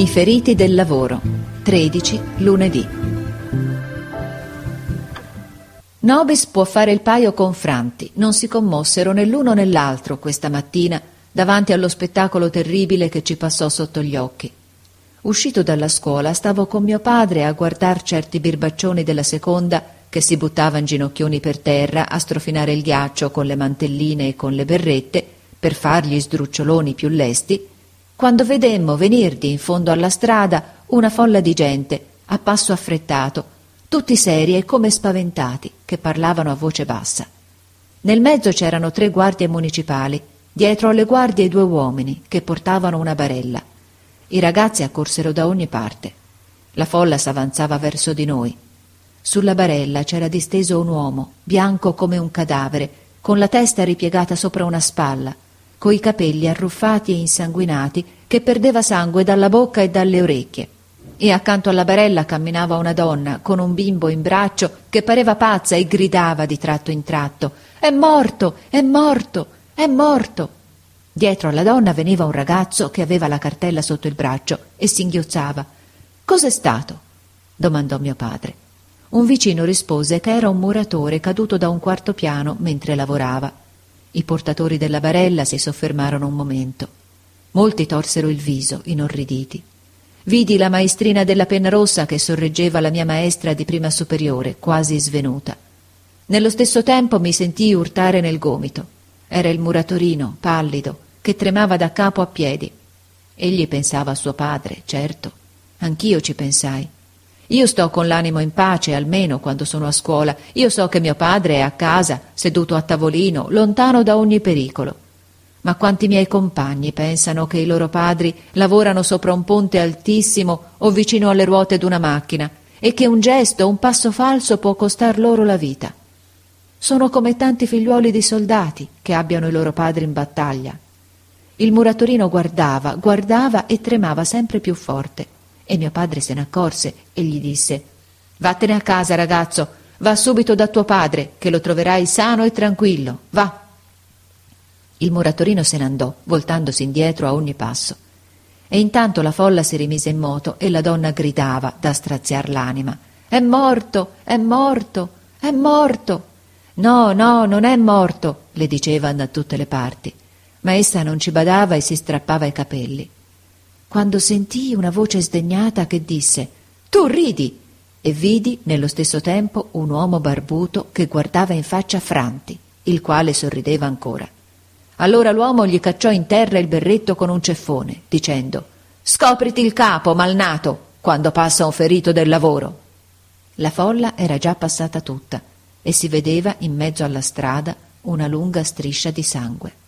I feriti del lavoro. 13 lunedì. Nobis può fare il paio con Franti. Non si commossero né l'uno né l'altro questa mattina davanti allo spettacolo terribile che ci passò sotto gli occhi. Uscito dalla scuola stavo con mio padre a guardar certi birbaccioni della seconda che si buttavan ginocchioni per terra a strofinare il ghiaccio con le mantelline e con le berrette per fargli sdruccioloni più lesti quando vedemmo venir di in fondo alla strada una folla di gente, a passo affrettato, tutti seri e come spaventati, che parlavano a voce bassa. Nel mezzo c'erano tre guardie municipali, dietro alle guardie due uomini che portavano una barella. I ragazzi accorsero da ogni parte. La folla s'avanzava verso di noi. Sulla barella c'era disteso un uomo, bianco come un cadavere, con la testa ripiegata sopra una spalla, coi capelli arruffati e insanguinati, che perdeva sangue dalla bocca e dalle orecchie. E accanto alla barella camminava una donna con un bimbo in braccio che pareva pazza e gridava di tratto in tratto È morto, è morto, è morto. Dietro alla donna veniva un ragazzo che aveva la cartella sotto il braccio e singhiozzava. Cos'è stato? domandò mio padre. Un vicino rispose che era un muratore caduto da un quarto piano mentre lavorava. I portatori della barella si soffermarono un momento. Molti torsero il viso, inorriditi. Vidi la maestrina della penna rossa che sorreggeva la mia maestra di prima superiore, quasi svenuta. Nello stesso tempo mi sentii urtare nel gomito. Era il muratorino, pallido, che tremava da capo a piedi. Egli pensava a suo padre, certo. Anch'io ci pensai. Io sto con l'animo in pace, almeno quando sono a scuola. Io so che mio padre è a casa, seduto a tavolino, lontano da ogni pericolo. Ma quanti miei compagni pensano che i loro padri lavorano sopra un ponte altissimo o vicino alle ruote d'una macchina e che un gesto, un passo falso può costar loro la vita? Sono come tanti figliuoli di soldati che abbiano i loro padri in battaglia. Il muratorino guardava, guardava e tremava sempre più forte. E mio padre se ne accorse e gli disse Vattene a casa, ragazzo, va subito da tuo padre, che lo troverai sano e tranquillo. Va. Il muratorino se ne andò, voltandosi indietro a ogni passo. E intanto la folla si rimise in moto e la donna gridava da straziar l'anima È morto, è morto, è morto. No, no, non è morto, le dicevano da tutte le parti. Ma essa non ci badava e si strappava i capelli quando sentii una voce sdegnata che disse Tu ridi! e vidi nello stesso tempo un uomo barbuto che guardava in faccia Franti, il quale sorrideva ancora. Allora l'uomo gli cacciò in terra il berretto con un ceffone, dicendo Scopriti il capo, malnato, quando passa un ferito del lavoro. La folla era già passata tutta e si vedeva in mezzo alla strada una lunga striscia di sangue.